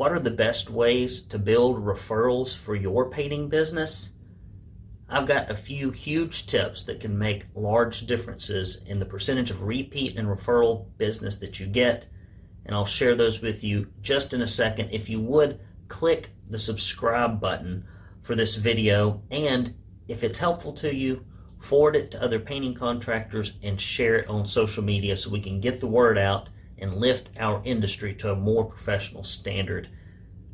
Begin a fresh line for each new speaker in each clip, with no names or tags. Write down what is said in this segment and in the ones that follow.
What are the best ways to build referrals for your painting business? I've got a few huge tips that can make large differences in the percentage of repeat and referral business that you get, and I'll share those with you just in a second. If you would, click the subscribe button for this video, and if it's helpful to you, forward it to other painting contractors and share it on social media so we can get the word out and lift our industry to a more professional standard.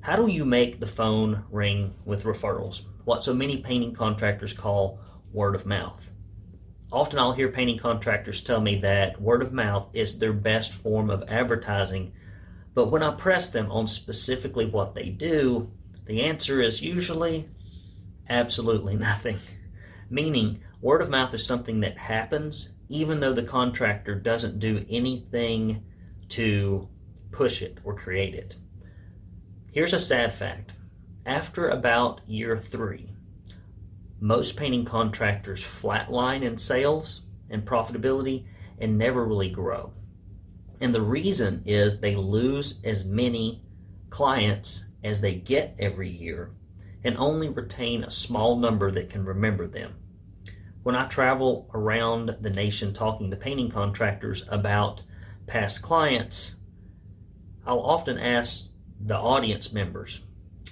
How do you make the phone ring with referrals? What so many painting contractors call word of mouth. Often I'll hear painting contractors tell me that word of mouth is their best form of advertising, but when I press them on specifically what they do, the answer is usually absolutely nothing. Meaning, word of mouth is something that happens even though the contractor doesn't do anything to push it or create it. Here's a sad fact. After about year three, most painting contractors flatline in sales and profitability and never really grow. And the reason is they lose as many clients as they get every year and only retain a small number that can remember them. When I travel around the nation talking to painting contractors about past clients, I'll often ask the audience members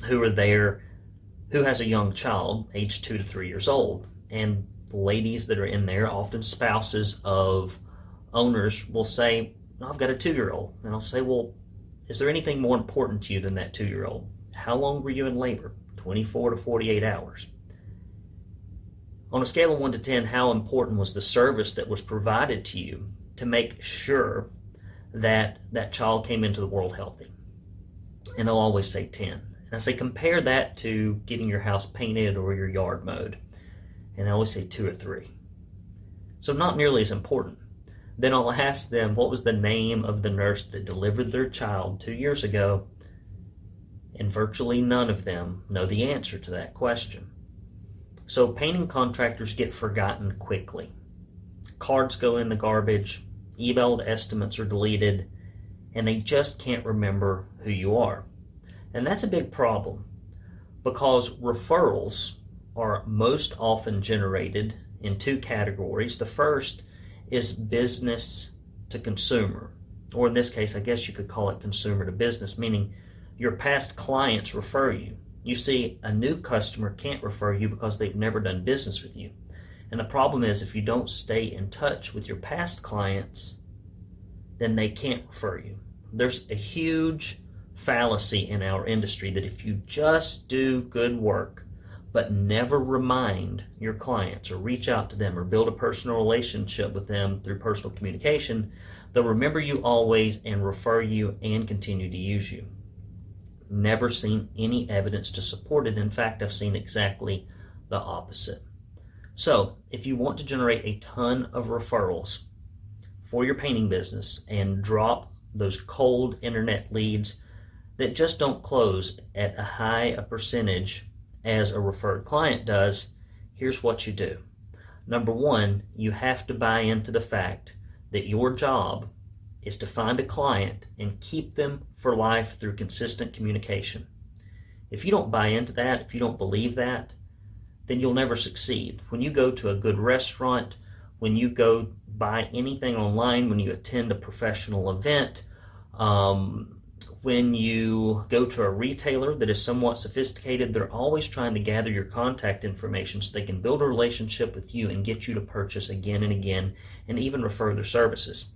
who are there who has a young child, age two to three years old. And the ladies that are in there, often spouses of owners, will say, I've got a two year old. And I'll say, Well, is there anything more important to you than that two year old? How long were you in labor? 24 to 48 hours. On a scale of 1 to 10, how important was the service that was provided to you to make sure that that child came into the world healthy. And they'll always say 10. And I say compare that to getting your house painted or your yard mowed. And I always say 2 or 3. So not nearly as important. Then I'll ask them what was the name of the nurse that delivered their child 2 years ago. And virtually none of them know the answer to that question. So painting contractors get forgotten quickly. Cards go in the garbage, emailed estimates are deleted, and they just can't remember who you are. And that's a big problem because referrals are most often generated in two categories. The first is business to consumer, or in this case, I guess you could call it consumer to business, meaning your past clients refer you. You see, a new customer can't refer you because they've never done business with you. And the problem is, if you don't stay in touch with your past clients, then they can't refer you. There's a huge fallacy in our industry that if you just do good work, but never remind your clients or reach out to them or build a personal relationship with them through personal communication, they'll remember you always and refer you and continue to use you. Never seen any evidence to support it. In fact, I've seen exactly the opposite. So, if you want to generate a ton of referrals for your painting business and drop those cold internet leads that just don't close at a high a percentage as a referred client does, here's what you do. Number one, you have to buy into the fact that your job is to find a client and keep them for life through consistent communication. If you don't buy into that, if you don't believe that, then you'll never succeed. When you go to a good restaurant, when you go buy anything online, when you attend a professional event, um, when you go to a retailer that is somewhat sophisticated, they're always trying to gather your contact information so they can build a relationship with you and get you to purchase again and again and even refer their services.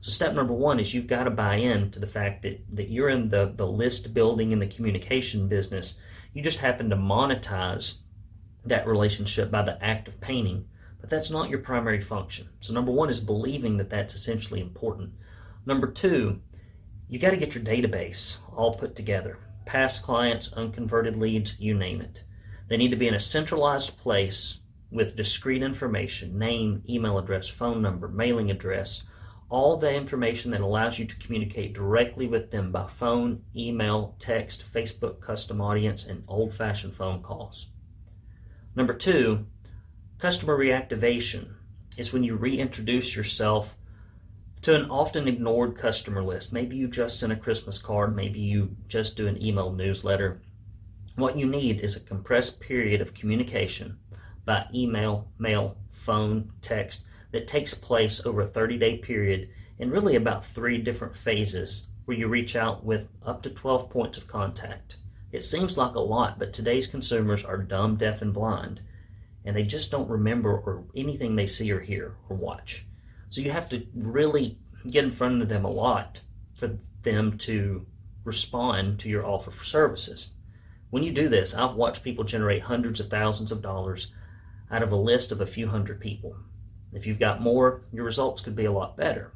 So step number one is you've got to buy in to the fact that, that you're in the, the list building and the communication business. You just happen to monetize that relationship by the act of painting, but that's not your primary function. So, number one is believing that that's essentially important. Number two, you got to get your database all put together past clients, unconverted leads, you name it. They need to be in a centralized place with discrete information name, email address, phone number, mailing address, all the information that allows you to communicate directly with them by phone, email, text, Facebook custom audience, and old fashioned phone calls. Number two, customer reactivation is when you reintroduce yourself to an often ignored customer list. Maybe you just send a Christmas card, maybe you just do an email newsletter. What you need is a compressed period of communication by email, mail, phone, text that takes place over a 30 day period in really about three different phases where you reach out with up to 12 points of contact. It seems like a lot, but today's consumers are dumb, deaf, and blind, and they just don't remember or anything they see or hear or watch. So you have to really get in front of them a lot for them to respond to your offer for services. When you do this, I've watched people generate hundreds of thousands of dollars out of a list of a few hundred people. If you've got more, your results could be a lot better.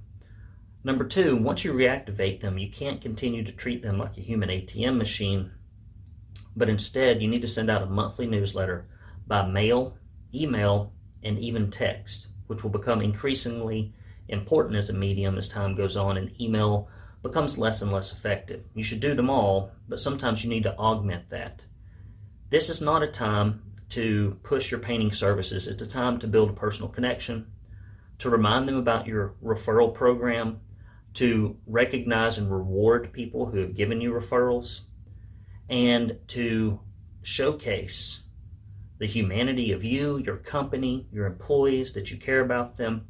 Number two, once you reactivate them, you can't continue to treat them like a human ATM machine, but instead you need to send out a monthly newsletter by mail, email, and even text, which will become increasingly important as a medium as time goes on and email becomes less and less effective. You should do them all, but sometimes you need to augment that. This is not a time to push your painting services, it's a time to build a personal connection, to remind them about your referral program, to recognize and reward people who have given you referrals, and to showcase the humanity of you, your company, your employees, that you care about them,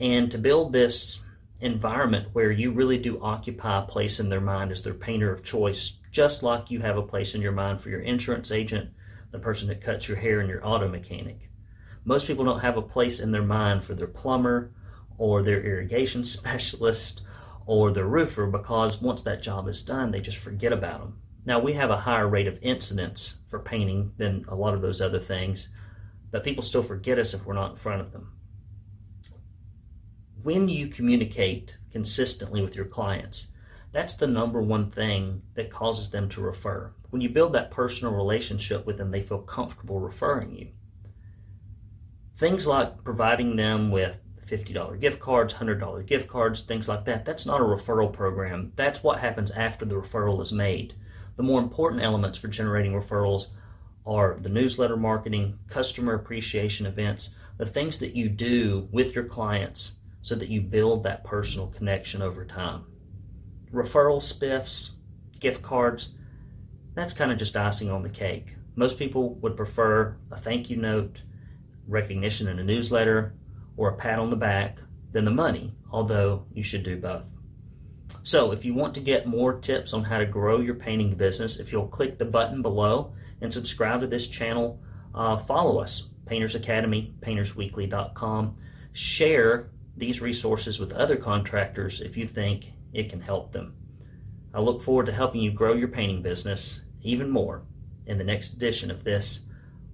and to build this environment where you really do occupy a place in their mind as their painter of choice, just like you have a place in your mind for your insurance agent, the person that cuts your hair, and your auto mechanic. Most people don't have a place in their mind for their plumber or their irrigation specialist or their roofer because once that job is done, they just forget about them. Now, we have a higher rate of incidents for painting than a lot of those other things, but people still forget us if we're not in front of them. When you communicate consistently with your clients, that's the number one thing that causes them to refer. When you build that personal relationship with them, they feel comfortable referring you. Things like providing them with $50 gift cards, $100 gift cards, things like that. That's not a referral program. That's what happens after the referral is made. The more important elements for generating referrals are the newsletter marketing, customer appreciation events, the things that you do with your clients so that you build that personal connection over time. Referral spiffs, gift cards, that's kind of just icing on the cake. Most people would prefer a thank you note, recognition in a newsletter, or a pat on the back than the money, although you should do both. So, if you want to get more tips on how to grow your painting business, if you'll click the button below and subscribe to this channel, uh, follow us, Painters Academy, paintersweekly.com. Share these resources with other contractors if you think it can help them. I look forward to helping you grow your painting business even more in the next edition of this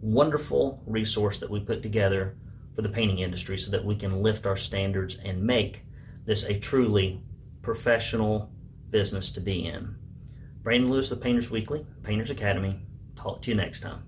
wonderful resource that we put together for the painting industry so that we can lift our standards and make this a truly professional business to be in. Brandon Lewis of Painters Weekly, Painters Academy. Talk to you next time.